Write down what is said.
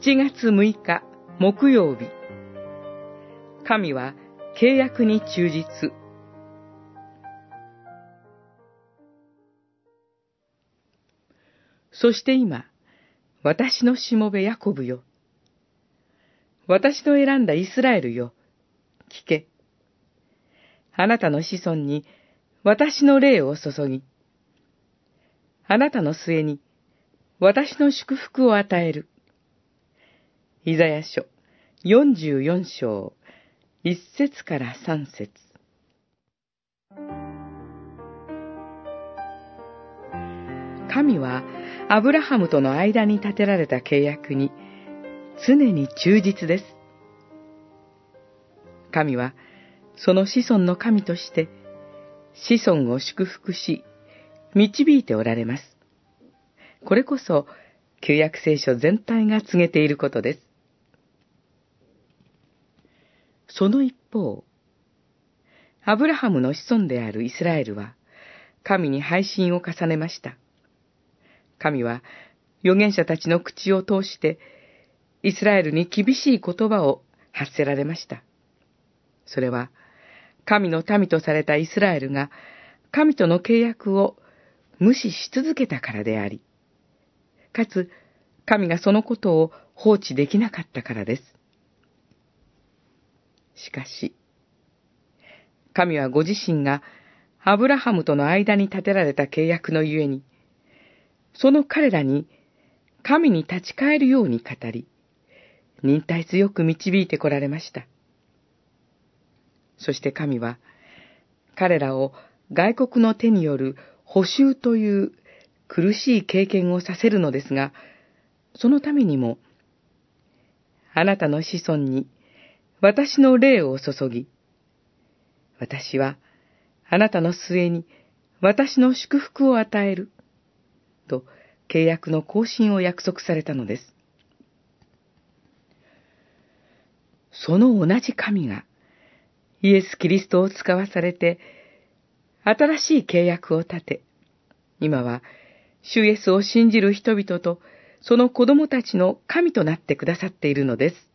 7月6日木曜日神は契約に忠実そして今、私のしもべヤコブよ。私の選んだイスラエルよ。聞け。あなたの子孫に私の霊を注ぎ、あなたの末に私の祝福を与える。イザヤ書44章1節から3節神はアブラハムとの間に立てられた契約に常に忠実です。神はその子孫の神として子孫を祝福し導いておられます。これこそ旧約聖書全体が告げていることです。その一方、アブラハムの子孫であるイスラエルは、神に配信を重ねました。神は預言者たちの口を通して、イスラエルに厳しい言葉を発せられました。それは、神の民とされたイスラエルが、神との契約を無視し続けたからであり、かつ、神がそのことを放置できなかったからです。しかし、神はご自身がアブラハムとの間に立てられた契約のゆえに、その彼らに神に立ち返るように語り、忍耐強く導いてこられました。そして神は、彼らを外国の手による補修という苦しい経験をさせるのですが、そのためにも、あなたの子孫に私の霊を注ぎ、私はあなたの末に私の祝福を与える。と契約の更新を約束されたのです。その同じ神がイエス・キリストを使わされて新しい契約を立て、今は主イエスを信じる人々とその子供たちの神となってくださっているのです。